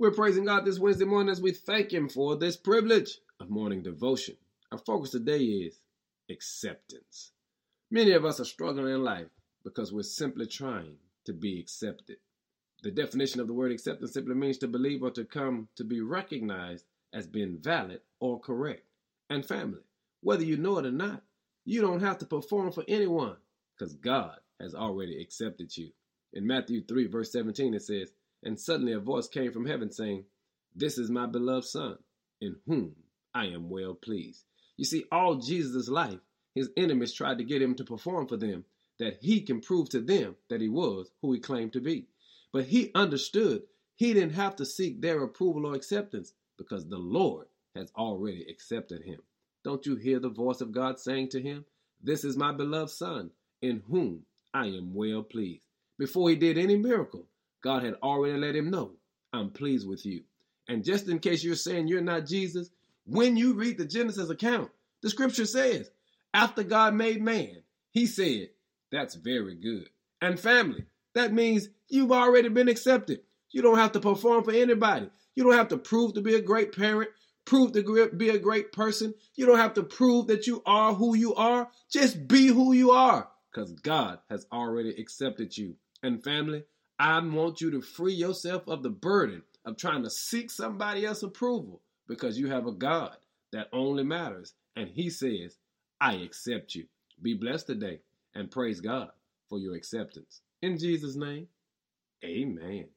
We're praising God this Wednesday morning as we thank Him for this privilege of morning devotion. Our focus today is acceptance. Many of us are struggling in life because we're simply trying to be accepted. The definition of the word acceptance simply means to believe or to come to be recognized as being valid or correct. And family, whether you know it or not, you don't have to perform for anyone because God has already accepted you. In Matthew 3, verse 17, it says, And suddenly a voice came from heaven saying, This is my beloved Son, in whom I am well pleased. You see, all Jesus' life, his enemies tried to get him to perform for them that he can prove to them that he was who he claimed to be. But he understood he didn't have to seek their approval or acceptance because the Lord has already accepted him. Don't you hear the voice of God saying to him, This is my beloved Son, in whom I am well pleased? Before he did any miracle, God had already let him know, I'm pleased with you. And just in case you're saying you're not Jesus, when you read the Genesis account, the scripture says, after God made man, he said, That's very good. And family, that means you've already been accepted. You don't have to perform for anybody. You don't have to prove to be a great parent, prove to be a great person. You don't have to prove that you are who you are. Just be who you are because God has already accepted you. And family, I want you to free yourself of the burden of trying to seek somebody else's approval because you have a God that only matters. And He says, I accept you. Be blessed today and praise God for your acceptance. In Jesus' name, amen.